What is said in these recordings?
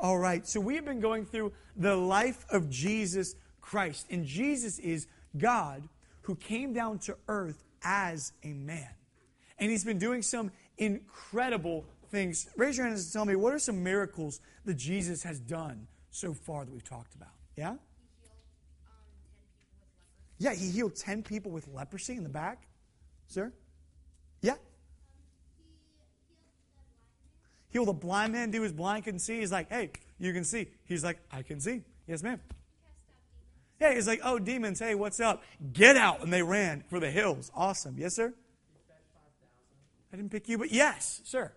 All right, so we have been going through the life of Jesus Christ. And Jesus is God who came down to earth as a man. And he's been doing some incredible things. Raise your hands and tell me what are some miracles that Jesus has done so far that we've talked about? Yeah? Yeah, he healed 10 people with leprosy in the back. Sir? Yeah? Healed a blind man, dude was blind, couldn't see. He's like, hey, you can see. He's like, I can see. Yes, ma'am. Yeah, he's like, oh, demons, hey, what's up? Get out. And they ran for the hills. Awesome. Yes, sir? I didn't pick you, but yes, sir.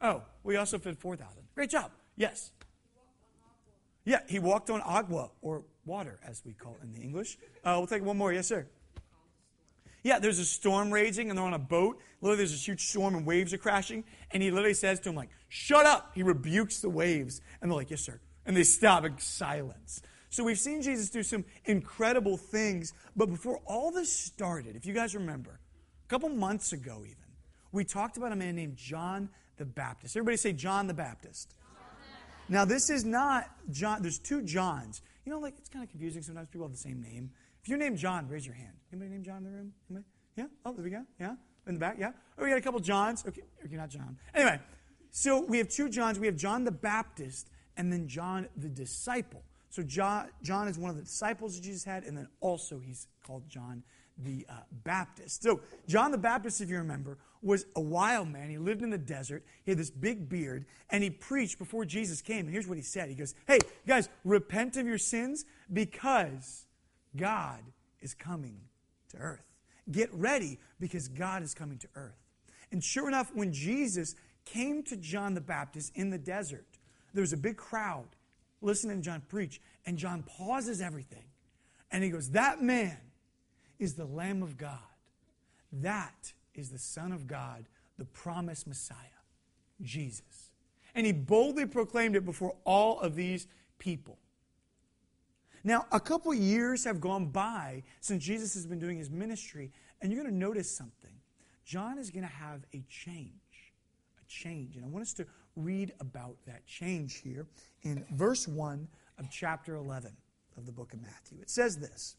Oh, we also fed 4,000. Great job. Yes. Yeah, he walked on agua, or water, as we call it in the English. Uh, we'll take one more. Yes, sir. Yeah, there's a storm raging, and they're on a boat. Literally, there's this huge storm, and waves are crashing. And he literally says to him, like, shut up. He rebukes the waves. And they're like, yes, sir. And they stop in silence. So we've seen Jesus do some incredible things. But before all this started, if you guys remember, a couple months ago even, we talked about a man named John the Baptist. Everybody say John the Baptist. Now, this is not John. There's two Johns. You know, like, it's kind of confusing. Sometimes people have the same name. If you're named John, raise your hand. Anybody named John in the room? Anybody? Yeah? Oh, there we go. Yeah? In the back? Yeah? Oh, we got a couple Johns. Okay, okay, not John. Anyway, so we have two Johns. We have John the Baptist and then John the disciple. So John, John is one of the disciples that Jesus had, and then also he's called John the uh, Baptist. So John the Baptist, if you remember, was a wild man. He lived in the desert. He had this big beard, and he preached before Jesus came. And here's what he said He goes, Hey, guys, repent of your sins because God is coming to earth. Get ready because God is coming to earth. And sure enough, when Jesus came to John the Baptist in the desert, there was a big crowd listening to John preach. And John pauses everything. And he goes, That man is the Lamb of God. That is the Son of God, the promised Messiah, Jesus. And he boldly proclaimed it before all of these people. Now, a couple years have gone by since Jesus has been doing his ministry, and you're going to notice something. John is going to have a change. A change. And I want us to read about that change here in verse 1 of chapter 11 of the book of Matthew. It says this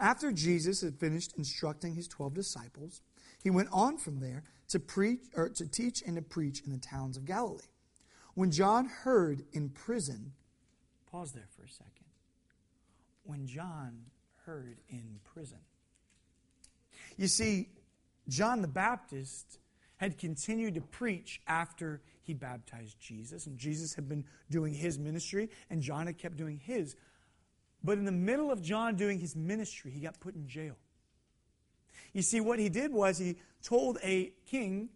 After Jesus had finished instructing his 12 disciples, he went on from there to preach or to teach and to preach in the towns of Galilee. When John heard in prison Pause there for a second. When John heard in prison. You see, John the Baptist had continued to preach after he baptized Jesus, and Jesus had been doing his ministry, and John had kept doing his. But in the middle of John doing his ministry, he got put in jail. You see, what he did was he told a king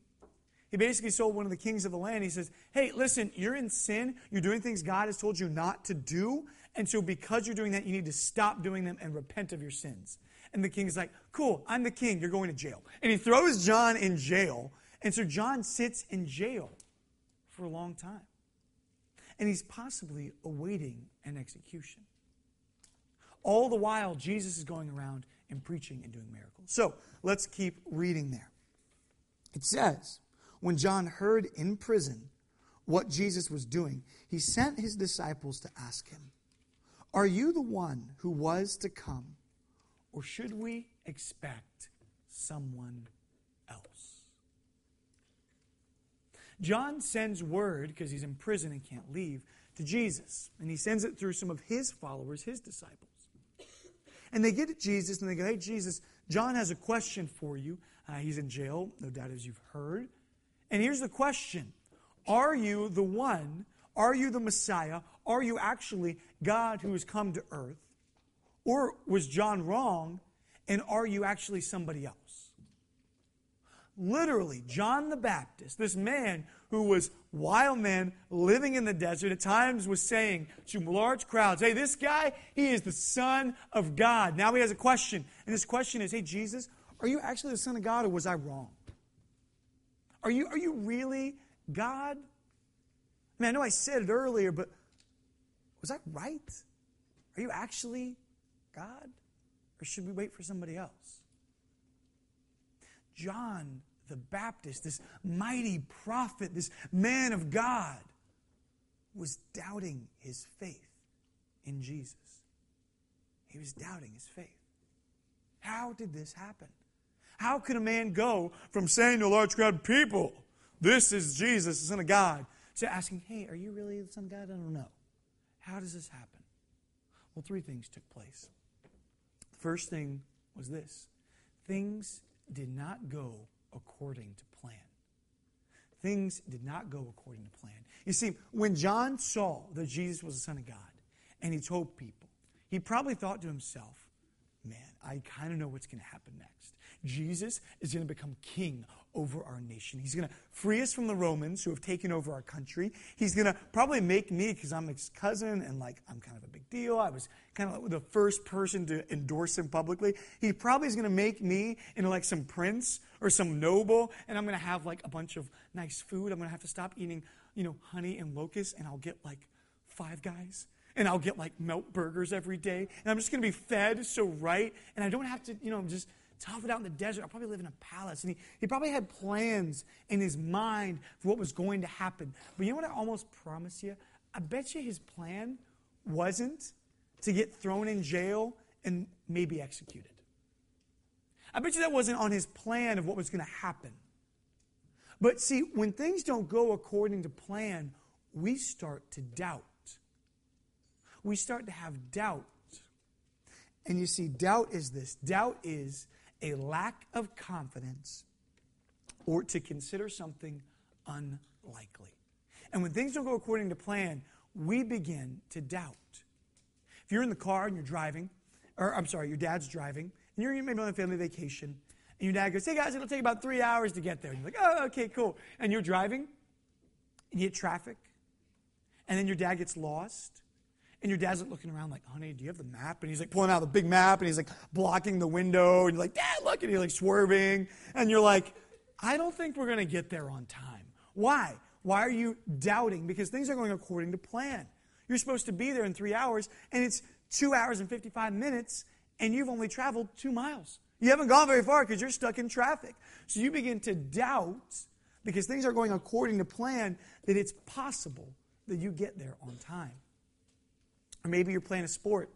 he basically told one of the kings of the land, he says, Hey, listen, you're in sin. You're doing things God has told you not to do. And so because you're doing that, you need to stop doing them and repent of your sins. And the king's like, Cool, I'm the king. You're going to jail. And he throws John in jail. And so John sits in jail for a long time. And he's possibly awaiting an execution. All the while, Jesus is going around and preaching and doing miracles. So let's keep reading there. It says, when John heard in prison what Jesus was doing, he sent his disciples to ask him, Are you the one who was to come, or should we expect someone else? John sends word, because he's in prison and can't leave, to Jesus. And he sends it through some of his followers, his disciples. And they get to Jesus and they go, Hey, Jesus, John has a question for you. Uh, he's in jail, no doubt, as you've heard. And here's the question Are you the one? Are you the Messiah? Are you actually God who has come to earth? Or was John wrong? And are you actually somebody else? Literally, John the Baptist, this man who was wild man living in the desert, at times was saying to large crowds, Hey, this guy, he is the Son of God. Now he has a question. And this question is, Hey, Jesus, are you actually the Son of God or was I wrong? Are you, are you really God? I mean, I know I said it earlier, but was I right? Are you actually God? Or should we wait for somebody else? John the Baptist, this mighty prophet, this man of God, was doubting his faith in Jesus. He was doubting his faith. How did this happen? How could a man go from saying to a large crowd people, This is Jesus, the Son of God, to asking, Hey, are you really the Son of God? I don't know. How does this happen? Well, three things took place. The first thing was this things did not go according to plan. Things did not go according to plan. You see, when John saw that Jesus was the Son of God and he told people, he probably thought to himself, I kind of know what's going to happen next. Jesus is going to become king over our nation. He's going to free us from the Romans who have taken over our country. He's going to probably make me, because I'm his cousin and like I'm kind of a big deal. I was kind of like the first person to endorse him publicly. He probably is going to make me into like some prince or some noble, and I'm going to have like a bunch of nice food. I'm going to have to stop eating, you know, honey and locusts, and I'll get like five guys and I'll get like melt burgers every day, and I'm just going to be fed so right, and I don't have to, you know, just tough it out in the desert. I'll probably live in a palace. And he, he probably had plans in his mind for what was going to happen. But you know what I almost promise you? I bet you his plan wasn't to get thrown in jail and maybe executed. I bet you that wasn't on his plan of what was going to happen. But see, when things don't go according to plan, we start to doubt. We start to have doubt. And you see, doubt is this doubt is a lack of confidence or to consider something unlikely. And when things don't go according to plan, we begin to doubt. If you're in the car and you're driving, or I'm sorry, your dad's driving, and you're maybe on a family vacation, and your dad goes, Hey guys, it'll take about three hours to get there. And you're like, Oh, okay, cool. And you're driving, and you hit traffic, and then your dad gets lost, and your dad's looking around like, honey, do you have the map? And he's like pulling out the big map and he's like blocking the window. And you're like, dad, look. And you're like swerving. And you're like, I don't think we're going to get there on time. Why? Why are you doubting? Because things are going according to plan. You're supposed to be there in three hours and it's two hours and 55 minutes and you've only traveled two miles. You haven't gone very far because you're stuck in traffic. So you begin to doubt because things are going according to plan that it's possible that you get there on time. Or maybe you're playing a sport.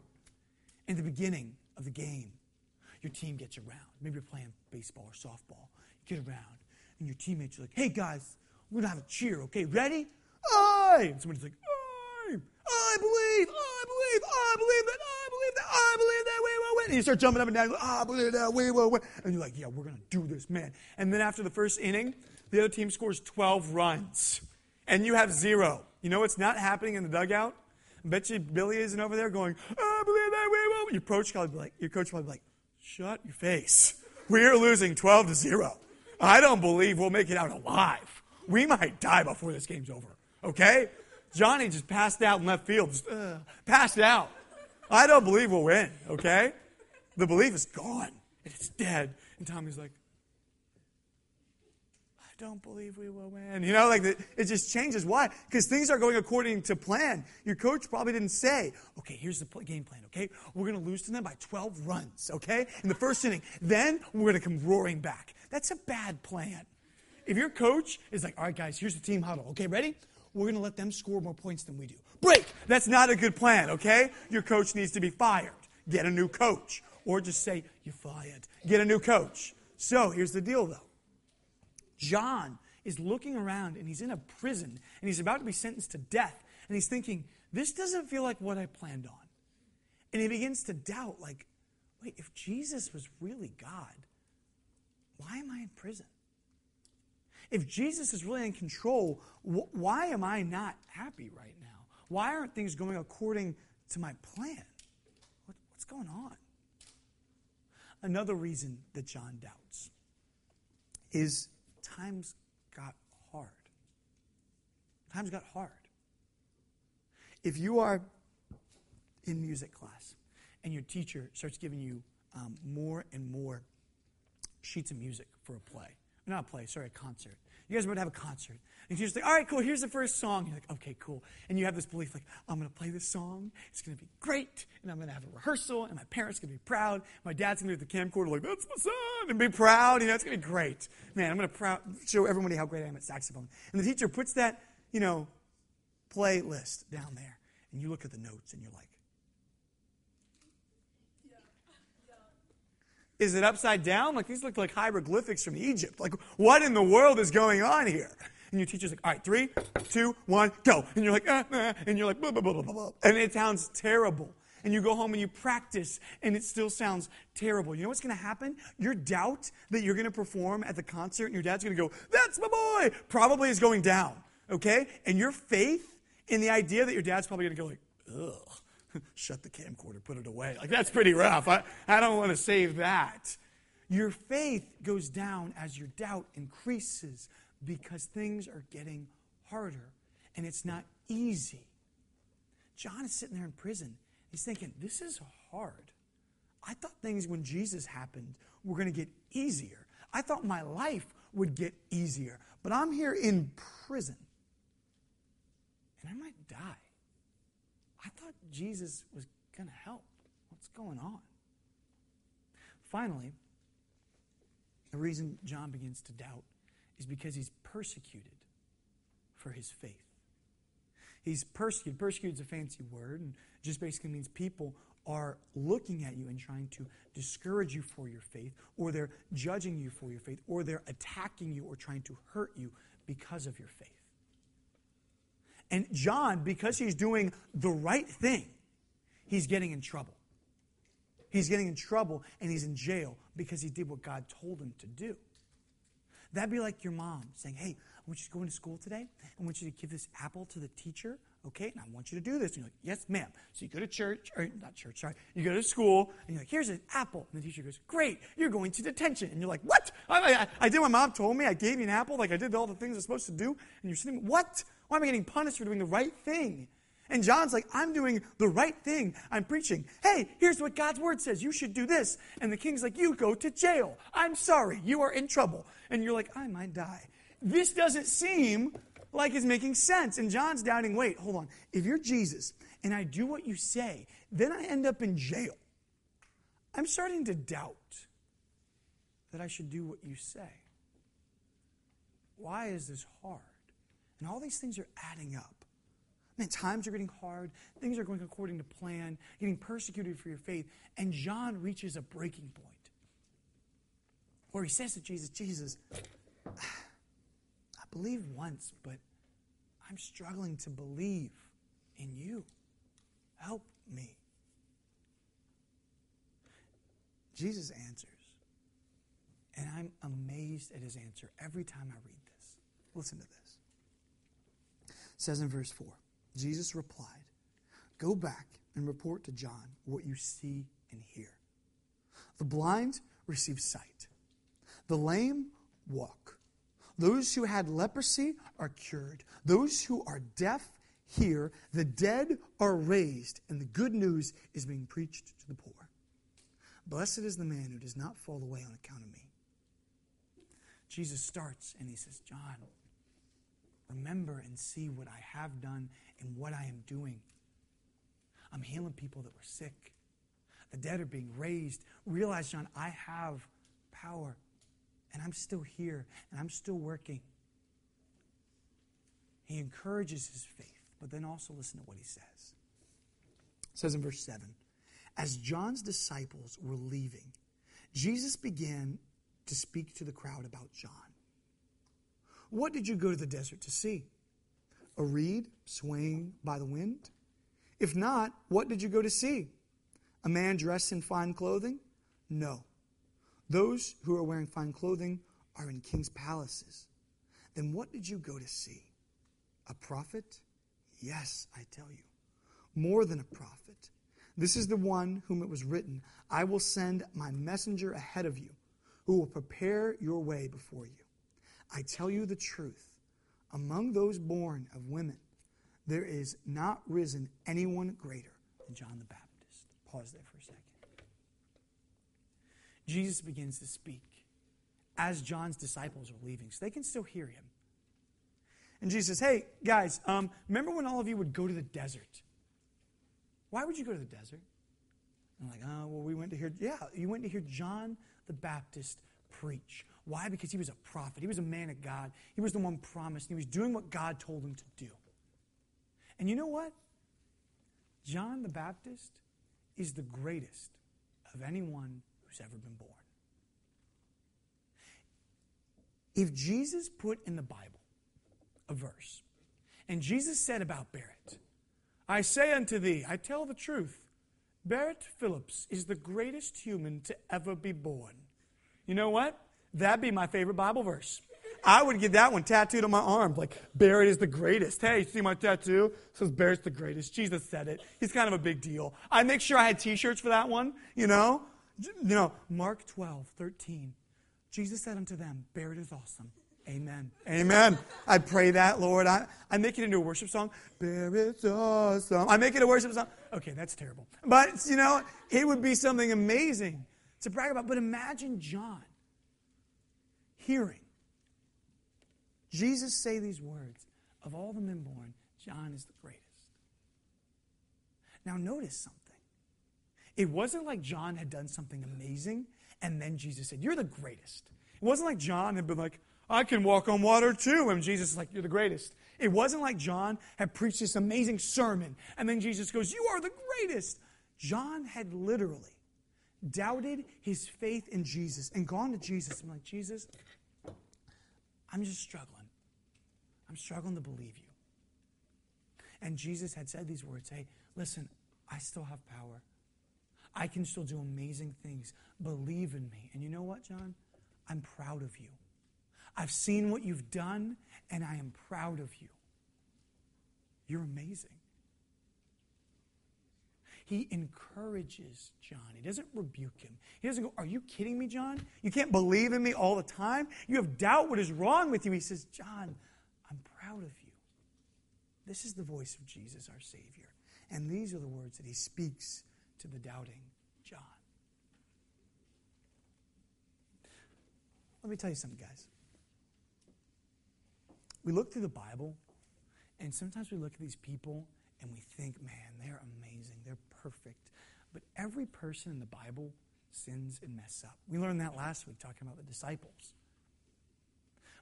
In the beginning of the game, your team gets around. Maybe you're playing baseball or softball. You get around, and your teammates are like, hey guys, we're going to have a cheer, okay? Ready? I! And somebody's like, I! I believe! I believe! I believe that! I believe that! I believe that! We will win! And you start jumping up and down. Like, I believe that! We will win! And you're like, yeah, we're going to do this, man. And then after the first inning, the other team scores 12 runs, and you have zero. You know what's not happening in the dugout? Bet you Billy isn't over there going, I believe that we will. Your coach probably like, your coach probably like, shut your face. We're losing 12 to 0. I don't believe we'll make it out alive. We might die before this game's over. Okay? Johnny just passed out in left field. Just, uh, passed out. I don't believe we'll win. Okay? The belief is gone. It's dead. And Tommy's like, don't believe we will win. You know, like the, it just changes. Why? Because things are going according to plan. Your coach probably didn't say, okay, here's the game plan, okay? We're going to lose to them by 12 runs, okay? In the first inning. Then we're going to come roaring back. That's a bad plan. If your coach is like, all right, guys, here's the team huddle, okay, ready? We're going to let them score more points than we do. Break! That's not a good plan, okay? Your coach needs to be fired. Get a new coach. Or just say, you're fired. Get a new coach. So here's the deal, though John is looking around and he's in a prison and he's about to be sentenced to death. And he's thinking, this doesn't feel like what I planned on. And he begins to doubt, like, wait, if Jesus was really God, why am I in prison? If Jesus is really in control, wh- why am I not happy right now? Why aren't things going according to my plan? What, what's going on? Another reason that John doubts is times got hard. Times got hard. If you are in music class and your teacher starts giving you um, more and more sheets of music for a play, not a play, sorry, a concert. You guys are about to have a concert. And you're just like, all right, cool, here's the first song. You're like, okay, cool. And you have this belief, like, I'm going to play this song. It's going to be great. And I'm going to have a rehearsal. And my parents are going to be proud. My dad's going to be at the camcorder, like, that's my son. And be proud. You know, it's going to be great. Man, I'm going to proud, show everybody how great I am at saxophone. And the teacher puts that, you know, playlist down there. And you look at the notes and you're like, Is it upside down? Like these look like hieroglyphics from Egypt. Like, what in the world is going on here? And your teacher's like, all right, three, two, one, go. And you're like, ah, and you're like, blah, blah, blah, blah, blah. And it sounds terrible. And you go home and you practice, and it still sounds terrible. You know what's going to happen? Your doubt that you're going to perform at the concert, and your dad's going to go, that's my boy, probably is going down. Okay? And your faith in the idea that your dad's probably going to go like, ugh shut the camcorder, put it away. Like, that's pretty rough. I, I don't want to save that. Your faith goes down as your doubt increases because things are getting harder and it's not easy. John is sitting there in prison. He's thinking, this is hard. I thought things when Jesus happened were going to get easier. I thought my life would get easier. But I'm here in prison and I might die. I thought Jesus was going to help. What's going on? Finally, the reason John begins to doubt is because he's persecuted for his faith. He's persecuted. Persecuted is a fancy word and just basically means people are looking at you and trying to discourage you for your faith, or they're judging you for your faith, or they're attacking you or trying to hurt you because of your faith. And John, because he's doing the right thing, he's getting in trouble. He's getting in trouble and he's in jail because he did what God told him to do. That'd be like your mom saying, Hey, I want you to go into school today. I want you to give this apple to the teacher, okay? And I want you to do this. And you're like, Yes, ma'am. So you go to church, or not church, sorry. You go to school, and you're like, Here's an apple. And the teacher goes, Great, you're going to detention. And you're like, What? I, I, I did what mom told me. I gave you an apple, like I did all the things I'm supposed to do. And you're sitting, What? Why am I getting punished for doing the right thing? And John's like, I'm doing the right thing. I'm preaching. Hey, here's what God's word says. You should do this. And the king's like, You go to jail. I'm sorry. You are in trouble. And you're like, I might die. This doesn't seem like it's making sense. And John's doubting, wait, hold on. If you're Jesus and I do what you say, then I end up in jail. I'm starting to doubt that I should do what you say. Why is this hard? And all these things are adding up. Man, times are getting hard. Things are going according to plan, getting persecuted for your faith. And John reaches a breaking point where he says to Jesus, Jesus, I believed once, but I'm struggling to believe in you. Help me. Jesus answers. And I'm amazed at his answer every time I read this. Listen to this says in verse 4 Jesus replied, Go back and report to John what you see and hear. The blind receive sight, the lame walk. Those who had leprosy are cured. Those who are deaf hear. The dead are raised, and the good news is being preached to the poor. Blessed is the man who does not fall away on account of me. Jesus starts and he says, John, remember and see what I have done and what I am doing. I'm healing people that were sick. The dead are being raised. Realize, John, I have power. And I'm still here and I'm still working. He encourages his faith, but then also listen to what he says. It says in verse 7 As John's disciples were leaving, Jesus began to speak to the crowd about John. What did you go to the desert to see? A reed swaying by the wind? If not, what did you go to see? A man dressed in fine clothing? No. Those who are wearing fine clothing are in king's palaces. Then what did you go to see? A prophet? Yes, I tell you. More than a prophet. This is the one whom it was written I will send my messenger ahead of you, who will prepare your way before you. I tell you the truth. Among those born of women, there is not risen anyone greater than John the Baptist. Pause there for a second. Jesus begins to speak as John's disciples are leaving, so they can still hear him. And Jesus says, Hey, guys, um, remember when all of you would go to the desert? Why would you go to the desert? I'm like, oh, well, we went to hear, yeah, you went to hear John the Baptist preach. Why? Because he was a prophet. He was a man of God. He was the one promised. He was doing what God told him to do. And you know what? John the Baptist is the greatest of anyone who's ever been born. If Jesus put in the Bible a verse, and Jesus said about Barrett, I say unto thee, I tell the truth, Barrett Phillips is the greatest human to ever be born. You know what? That'd be my favorite Bible verse. I would get that one tattooed on my arm, like Barrett is the greatest. Hey, you see my tattoo? It says Barrett's the greatest. Jesus said it. He's kind of a big deal. I make sure I had T-shirts for that one. You know, you know. Mark 12, 13. Jesus said unto them, Barrett is awesome. Amen. Amen. I pray that, Lord. I, I make it into a worship song. Barrett's awesome. I make it a worship song. Okay, that's terrible. But, you know, it would be something amazing to brag about. But imagine John hearing Jesus say these words Of all the men born, John is the greatest. Now, notice something. It wasn't like John had done something amazing and then Jesus said, You're the greatest. It wasn't like John had been like, I can walk on water too. And Jesus is like, You're the greatest. It wasn't like John had preached this amazing sermon and then Jesus goes, You are the greatest. John had literally doubted his faith in Jesus and gone to Jesus and like, Jesus, I'm just struggling. I'm struggling to believe you. And Jesus had said these words Hey, listen, I still have power. I can still do amazing things. Believe in me. And you know what, John? I'm proud of you. I've seen what you've done, and I am proud of you. You're amazing. He encourages John. He doesn't rebuke him. He doesn't go, Are you kidding me, John? You can't believe in me all the time? You have doubt. What is wrong with you? He says, John, I'm proud of you. This is the voice of Jesus, our Savior. And these are the words that he speaks to the doubting John. Let me tell you something, guys. We look through the Bible, and sometimes we look at these people and we think, man, they're amazing, they're perfect. But every person in the Bible sins and mess up. We learned that last week talking about the disciples.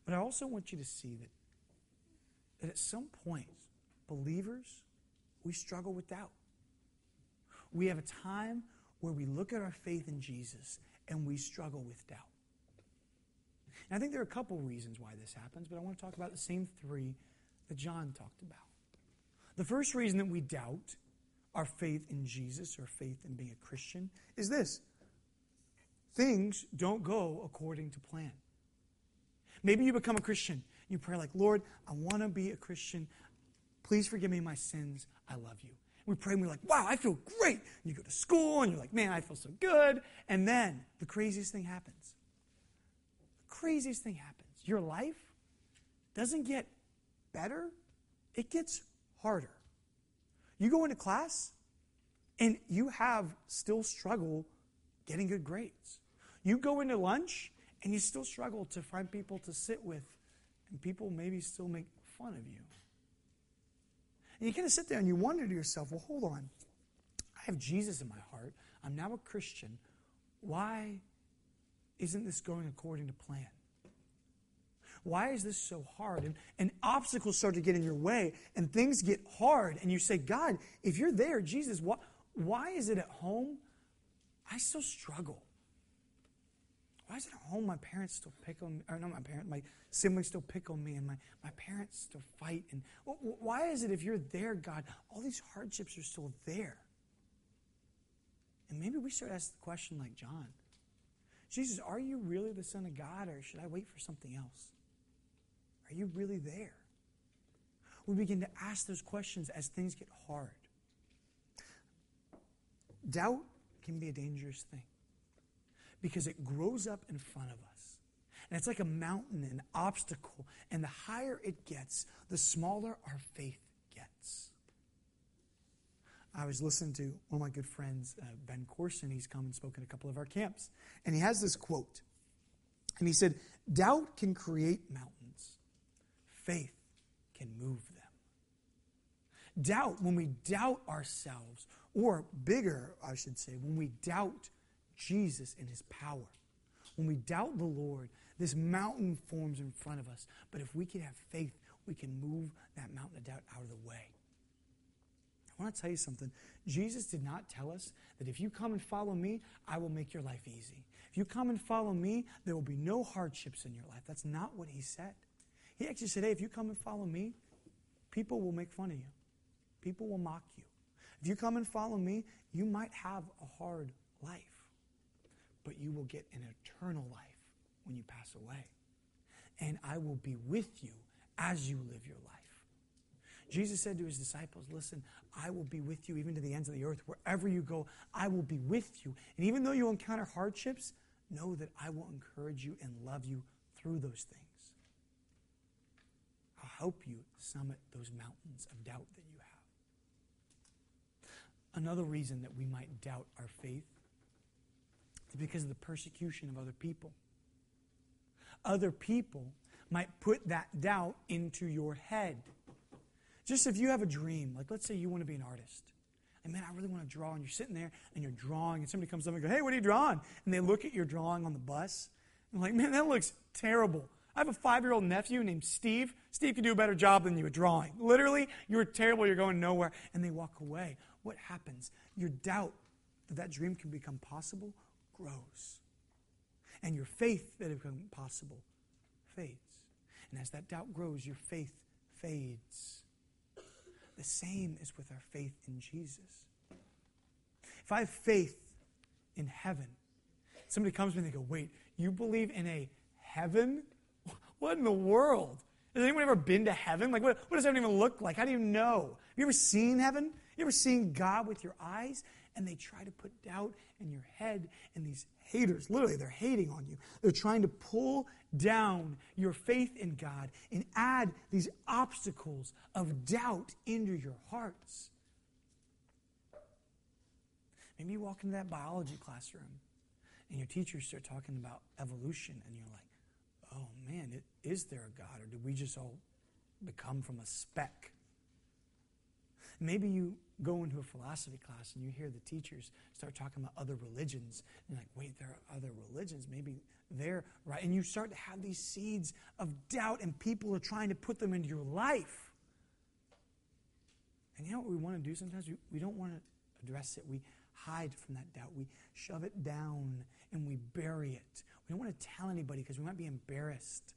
But I also want you to see that, that at some point, believers, we struggle with doubt. We have a time where we look at our faith in Jesus and we struggle with doubt. And I think there are a couple reasons why this happens, but I want to talk about the same three that John talked about. The first reason that we doubt our faith in Jesus or faith in being a Christian is this things don't go according to plan. Maybe you become a Christian. You pray, like, Lord, I want to be a Christian. Please forgive me my sins. I love you. We pray and we're like, wow, I feel great. And you go to school and you're like, man, I feel so good. And then the craziest thing happens. The craziest thing happens. Your life doesn't get better, it gets harder. You go into class and you have still struggle getting good grades. You go into lunch and you still struggle to find people to sit with, and people maybe still make fun of you. And you kind of sit there and you wonder to yourself, well, hold on. I have Jesus in my heart. I'm now a Christian. Why isn't this going according to plan? Why is this so hard? And, and obstacles start to get in your way, and things get hard, and you say, God, if you're there, Jesus, why, why is it at home I still struggle? Why is it at home my parents still pick on me, or not my parents, my siblings still pick on me, and my, my parents still fight? And why is it if you're there, God, all these hardships are still there? And maybe we start asking the question like John Jesus, are you really the Son of God, or should I wait for something else? Are you really there? We begin to ask those questions as things get hard. Doubt can be a dangerous thing because it grows up in front of us. And it's like a mountain, an obstacle. And the higher it gets, the smaller our faith gets. I was listening to one of my good friends, uh, Ben Courson. He's come and spoken at a couple of our camps. And he has this quote. And he said, Doubt can create mountains, faith can move them. Doubt, when we doubt ourselves, or bigger, I should say, when we doubt Jesus and his power, when we doubt the Lord, this mountain forms in front of us. But if we can have faith, we can move that mountain of doubt out of the way. I want to tell you something. Jesus did not tell us that if you come and follow me, I will make your life easy. If you come and follow me, there will be no hardships in your life. That's not what he said. He actually said, hey, if you come and follow me, people will make fun of you, people will mock you. If you come and follow me, you might have a hard life, but you will get an eternal life when you pass away. And I will be with you as you live your life. Jesus said to his disciples, Listen, I will be with you even to the ends of the earth. Wherever you go, I will be with you. And even though you encounter hardships, know that I will encourage you and love you through those things. I'll help you summit those mountains of doubt that you have. Another reason that we might doubt our faith is because of the persecution of other people. Other people might put that doubt into your head. Just if you have a dream, like let's say you want to be an artist. And man, I really want to draw. And you're sitting there and you're drawing, and somebody comes up and goes, Hey, what are you drawing? And they look at your drawing on the bus. And like, man, that looks terrible. I have a five year old nephew named Steve. Steve can do a better job than you at drawing. Literally, you're terrible, you're going nowhere. And they walk away. What happens? Your doubt that that dream can become possible grows. And your faith that can become possible fades. And as that doubt grows, your faith fades. The same is with our faith in Jesus. If I have faith in heaven, somebody comes to me and they go, Wait, you believe in a heaven? What in the world? Has anyone ever been to heaven? Like, what, what does heaven even look like? How do you know? Have you ever seen heaven? You ever seen God with your eyes? And they try to put doubt in your head, and these haters, literally, they're hating on you. They're trying to pull down your faith in God and add these obstacles of doubt into your hearts. Maybe you walk into that biology classroom and your teachers start talking about evolution, and you're like, oh man, is there a God, or did we just all become from a speck? Maybe you go into a philosophy class and you hear the teachers start talking about other religions. And you're like, wait, there are other religions. Maybe they're right. And you start to have these seeds of doubt, and people are trying to put them into your life. And you know what we want to do sometimes? We, we don't want to address it. We hide from that doubt. We shove it down and we bury it. We don't want to tell anybody because we might be embarrassed.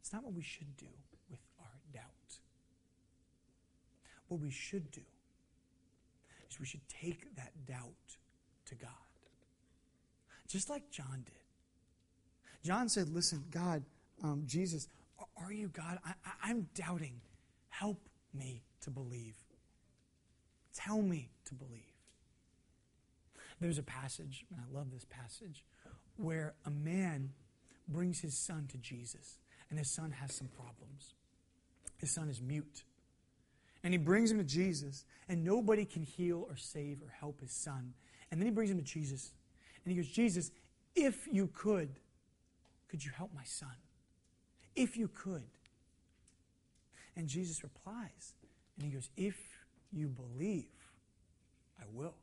It's not what we should do with our doubt. What we should do is we should take that doubt to God. Just like John did. John said, Listen, God, um, Jesus, are you God? I, I, I'm doubting. Help me to believe. Tell me to believe. There's a passage, and I love this passage, where a man brings his son to Jesus, and his son has some problems. His son is mute. And he brings him to Jesus, and nobody can heal or save or help his son. And then he brings him to Jesus, and he goes, Jesus, if you could, could you help my son? If you could. And Jesus replies, and he goes, If you believe, I will.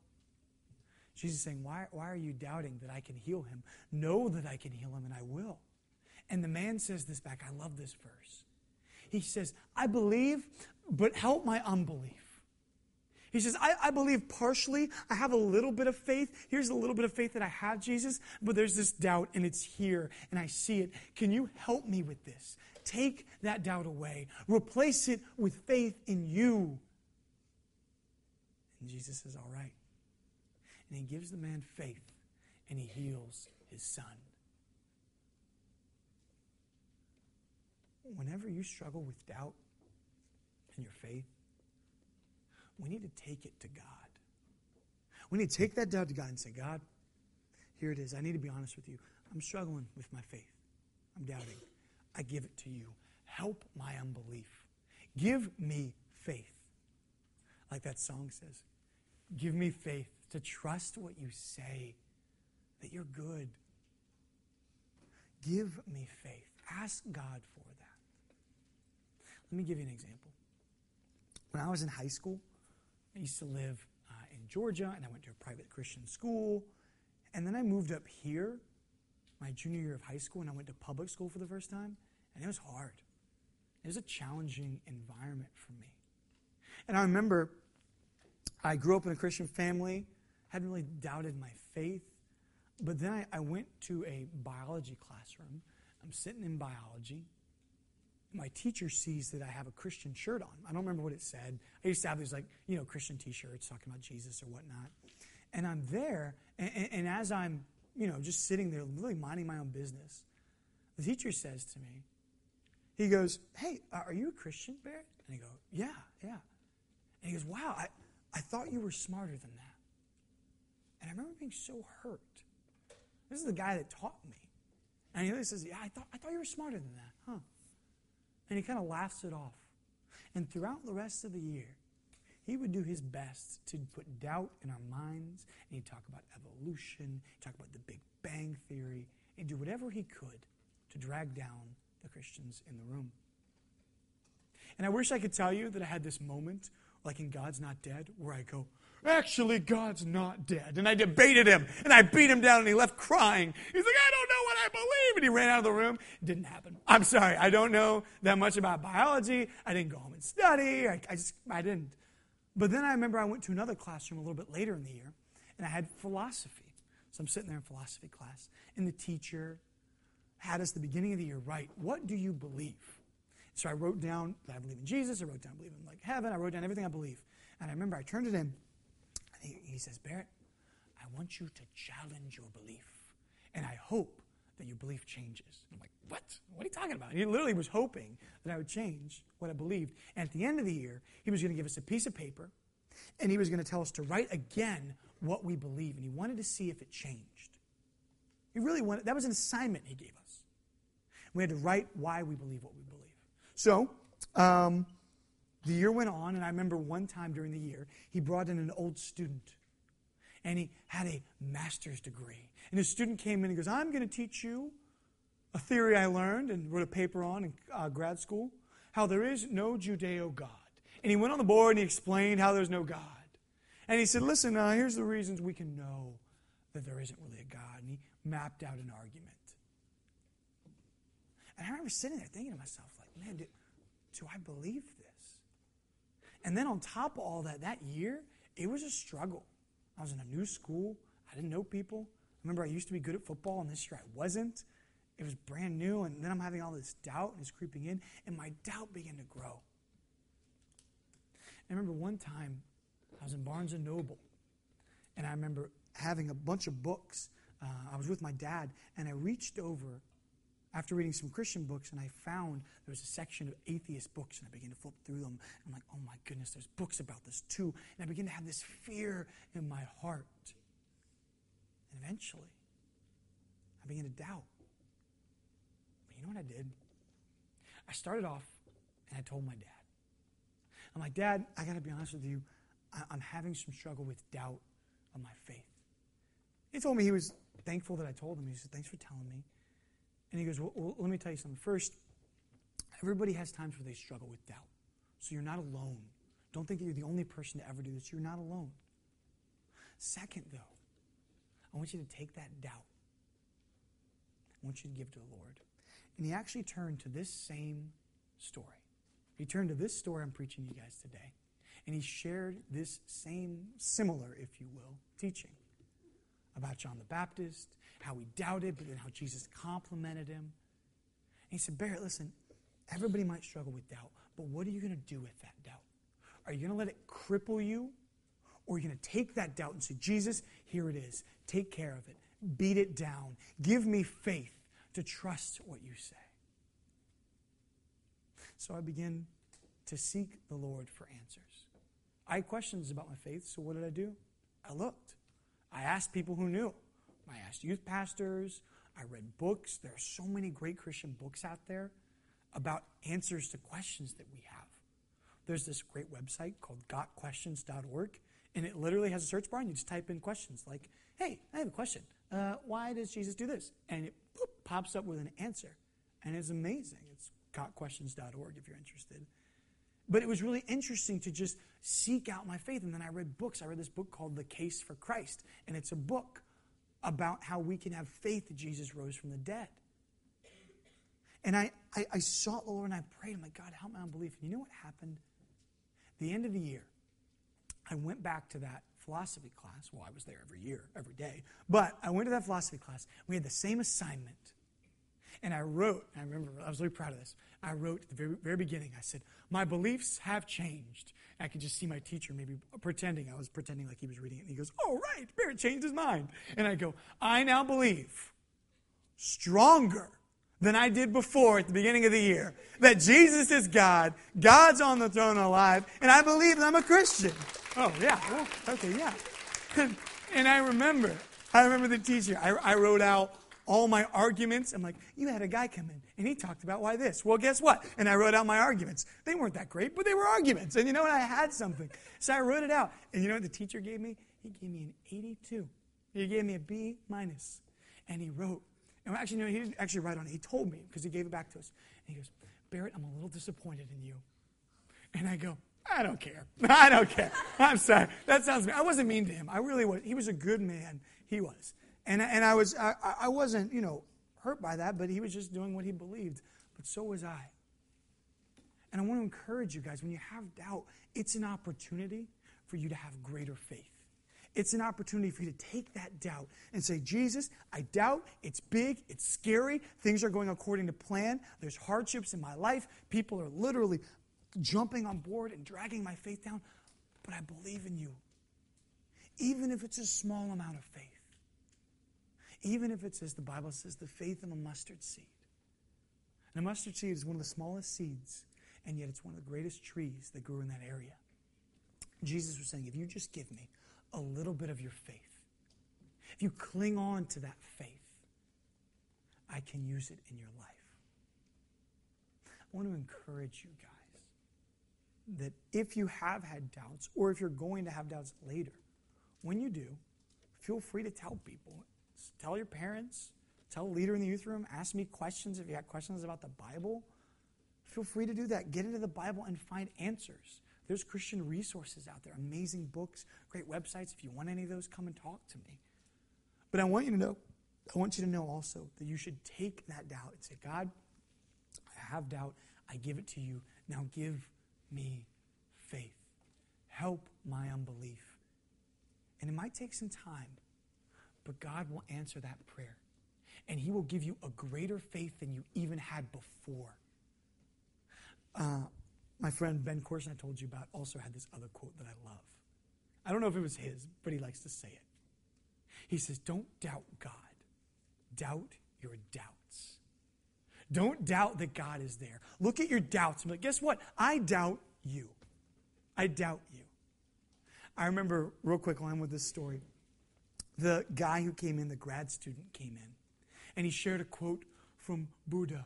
Jesus is saying, why, why are you doubting that I can heal him? Know that I can heal him, and I will. And the man says this back. I love this verse. He says, I believe, but help my unbelief. He says, I, I, believe partially. I have a little bit of faith. Here's a little bit of faith that I have, Jesus, but there's this doubt and it's here and I see it. Can you help me with this? Take that doubt away. Replace it with faith in you. And Jesus says, All right. And he gives the man faith and he heals his son. Whenever you struggle with doubt in your faith, we need to take it to God. We need to take that doubt to God and say, God, here it is. I need to be honest with you. I'm struggling with my faith. I'm doubting. I give it to you. Help my unbelief. Give me faith. Like that song says, give me faith to trust what you say, that you're good. Give me faith. Ask God for. Let me give you an example. When I was in high school, I used to live uh, in Georgia, and I went to a private Christian school. And then I moved up here my junior year of high school, and I went to public school for the first time, and it was hard. It was a challenging environment for me. And I remember I grew up in a Christian family, hadn't really doubted my faith, but then I, I went to a biology classroom. I'm sitting in biology. My teacher sees that I have a Christian shirt on. I don't remember what it said. I used to have these, like, you know, Christian t shirts talking about Jesus or whatnot. And I'm there, and, and, and as I'm, you know, just sitting there, really minding my own business, the teacher says to me, he goes, Hey, are you a Christian, Barrett? And I go, Yeah, yeah. And he goes, Wow, I, I thought you were smarter than that. And I remember being so hurt. This is the guy that taught me. And he says, Yeah, I thought, I thought you were smarter than that, huh? And he kind of laughs it off. And throughout the rest of the year, he would do his best to put doubt in our minds. And he'd talk about evolution, talk about the Big Bang Theory, and do whatever he could to drag down the Christians in the room. And I wish I could tell you that I had this moment, like in God's Not Dead, where I go, Actually, God's not dead. And I debated him and I beat him down and he left crying. He's like, I And he ran out of the room. It didn't happen. I'm sorry. I don't know that much about biology. I didn't go home and study. I, I just, I didn't. But then I remember I went to another classroom a little bit later in the year and I had philosophy. So I'm sitting there in philosophy class and the teacher had us the beginning of the year write, What do you believe? So I wrote down that I believe in Jesus. I wrote down I believe in like heaven. I wrote down everything I believe. And I remember I turned it in he, he says, Barrett, I want you to challenge your belief. And I hope that your belief changes. I'm like, what? What are you talking about? he literally was hoping that I would change what I believed. And at the end of the year, he was going to give us a piece of paper and he was going to tell us to write again what we believe. And he wanted to see if it changed. He really wanted, that was an assignment he gave us. We had to write why we believe what we believe. So, um, the year went on, and I remember one time during the year, he brought in an old student, and he had a master's degree. And his student came in and goes, I'm going to teach you a theory I learned and wrote a paper on in uh, grad school how there is no Judeo God. And he went on the board and he explained how there's no God. And he said, Listen, uh, here's the reasons we can know that there isn't really a God. And he mapped out an argument. And I remember sitting there thinking to myself, like, man, do, do I believe this? and then on top of all that, that year, it was a struggle. I was in a new school. I didn't know people. I remember I used to be good at football, and this year I wasn't. It was brand new, and then I'm having all this doubt, and it's creeping in, and my doubt began to grow. I remember one time I was in Barnes and Noble, and I remember having a bunch of books. Uh, I was with my dad, and I reached over after reading some Christian books, and I found there was a section of atheist books, and I began to flip through them. I'm like, oh my goodness, there's books about this too. And I began to have this fear in my heart. And eventually, I began to doubt. But you know what I did? I started off, and I told my dad. I'm like, Dad, I got to be honest with you. I'm having some struggle with doubt of my faith. He told me he was thankful that I told him. He said, Thanks for telling me. And he goes, well, well, let me tell you something. First, everybody has times where they struggle with doubt. So you're not alone. Don't think that you're the only person to ever do this. You're not alone. Second, though, I want you to take that doubt. I want you to give to the Lord. And he actually turned to this same story. He turned to this story I'm preaching to you guys today. And he shared this same, similar, if you will, teaching about John the Baptist, how he doubted, but then how Jesus complimented him. And he said, Barrett, listen, everybody might struggle with doubt, but what are you going to do with that doubt? Are you going to let it cripple you? Or are you going to take that doubt and say, Jesus, here it is. Take care of it. Beat it down. Give me faith to trust what you say. So I began to seek the Lord for answers. I had questions about my faith, so what did I do? I looked. I asked people who knew. I asked youth pastors. I read books. There are so many great Christian books out there about answers to questions that we have. There's this great website called gotquestions.org, and it literally has a search bar, and you just type in questions like, hey, I have a question. Uh, why does Jesus do this? And it pops up with an answer. And it's amazing. It's gotquestions.org if you're interested. But it was really interesting to just seek out my faith. And then I read books. I read this book called The Case for Christ. And it's a book about how we can have faith that Jesus rose from the dead. And I, I, I sought the Lord and I prayed. I'm like, God, help my unbelief. And you know what happened? The end of the year, I went back to that philosophy class. Well, I was there every year, every day. But I went to that philosophy class. We had the same assignment. And I wrote, I remember, I was really proud of this. I wrote at the very, very beginning, I said, My beliefs have changed. I could just see my teacher maybe pretending. I was pretending like he was reading it. And he goes, Oh, right, Barrett changed his mind. And I go, I now believe stronger than I did before at the beginning of the year that Jesus is God, God's on the throne alive, and I believe I'm a Christian. Oh, yeah. Well, okay, yeah. and I remember, I remember the teacher. I, I wrote out all my arguments. I'm like, you had a guy come in and he talked about why this. Well, guess what? And I wrote out my arguments. They weren't that great, but they were arguments. And you know what? I had something. So I wrote it out. And you know what the teacher gave me? He gave me an 82. He gave me a B minus. And he wrote, and actually, no, he didn't actually write on it. He told me because he gave it back to us. And he goes, Barrett, I'm a little disappointed in you. And I go, I don't care. I don't care. I'm sorry. That sounds mean. I wasn't mean to him. I really was. He was a good man. He was. And, and I, was, I, I wasn't, you know, hurt by that, but he was just doing what he believed. But so was I. And I want to encourage you guys when you have doubt, it's an opportunity for you to have greater faith. It's an opportunity for you to take that doubt and say, Jesus, I doubt. It's big. It's scary. Things are going according to plan. There's hardships in my life. People are literally jumping on board and dragging my faith down. But I believe in you. Even if it's a small amount of faith. Even if it's, as the Bible says, the faith of a mustard seed. And a mustard seed is one of the smallest seeds, and yet it's one of the greatest trees that grew in that area. Jesus was saying, if you just give me a little bit of your faith, if you cling on to that faith, I can use it in your life. I want to encourage you guys that if you have had doubts, or if you're going to have doubts later, when you do, feel free to tell people Tell your parents, tell a leader in the youth room, ask me questions if you have questions about the Bible. Feel free to do that. Get into the Bible and find answers. There's Christian resources out there, amazing books, great websites. If you want any of those, come and talk to me. But I want you to know, I want you to know also that you should take that doubt and say, God, I have doubt. I give it to you. Now give me faith. Help my unbelief. And it might take some time. But God will answer that prayer. And He will give you a greater faith than you even had before. Uh, my friend Ben Courson, I told you about, also had this other quote that I love. I don't know if it was his, but he likes to say it. He says, Don't doubt God, doubt your doubts. Don't doubt that God is there. Look at your doubts and be like, Guess what? I doubt you. I doubt you. I remember, real quick, line with this story the guy who came in, the grad student, came in. And he shared a quote from Buddha.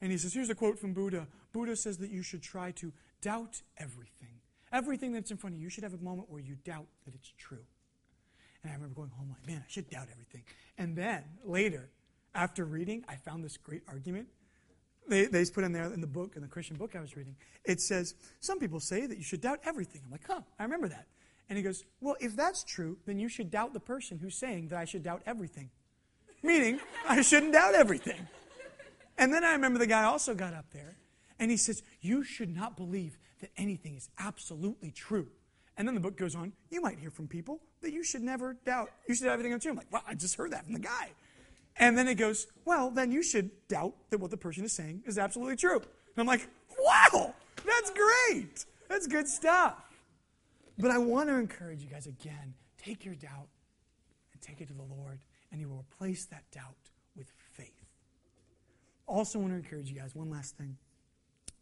And he says, Here's a quote from Buddha. Buddha says that you should try to doubt everything. Everything that's in front of you, you should have a moment where you doubt that it's true. And I remember going oh home like, man, I should doubt everything. And then later, after reading, I found this great argument. They, they put in there in the book, in the Christian book I was reading. It says, some people say that you should doubt everything. I'm like, huh, I remember that. And he goes, Well, if that's true, then you should doubt the person who's saying that I should doubt everything. Meaning, I shouldn't doubt everything. And then I remember the guy also got up there and he says, You should not believe that anything is absolutely true. And then the book goes on, you might hear from people that you should never doubt. You should have everything on true. I'm like, well, I just heard that from the guy. And then it goes, well, then you should doubt that what the person is saying is absolutely true. And I'm like, wow, that's great. That's good stuff. But I want to encourage you guys again take your doubt and take it to the Lord, and He will replace that doubt with faith. Also, want to encourage you guys one last thing.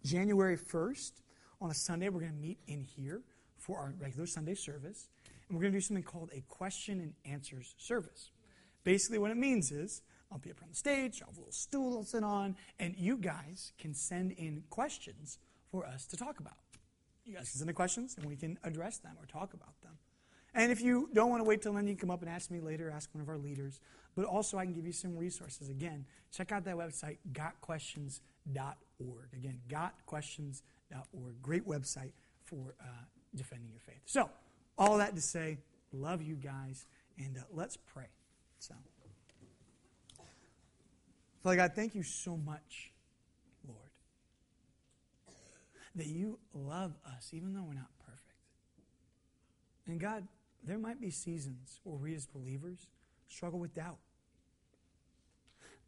January 1st, on a Sunday, we're going to meet in here for our regular Sunday service, and we're going to do something called a question and answers service. Basically, what it means is I'll be up on the stage, I'll have a little stool to sit on, and you guys can send in questions for us to talk about you guys can send the questions and we can address them or talk about them. And if you don't want to wait till then, you can come up and ask me later, ask one of our leaders. But also, I can give you some resources. Again, check out that website, gotquestions.org. Again, gotquestions.org. or great website for uh, defending your faith. So, all that to say, love you guys, and uh, let's pray. So, Father God, thank you so much, Lord, that you love us even though we're not perfect. And God, there might be seasons where we as believers struggle with doubt.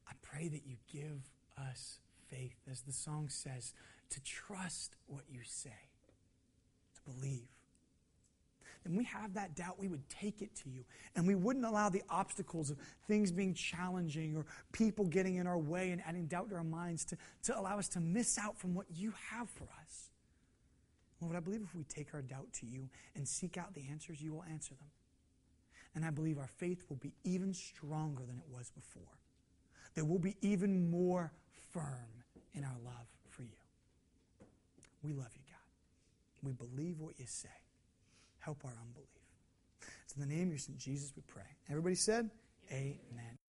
I pray that you give us faith, as the song says, to trust what you say, to believe. And we have that doubt, we would take it to you. And we wouldn't allow the obstacles of things being challenging or people getting in our way and adding doubt to our minds to, to allow us to miss out from what you have for us. Lord, I believe if we take our doubt to you and seek out the answers, you will answer them. And I believe our faith will be even stronger than it was before. That we'll be even more firm in our love for you. We love you, God. We believe what you say. Help our unbelief. It's in the name of your son Jesus we pray. Everybody said, Amen.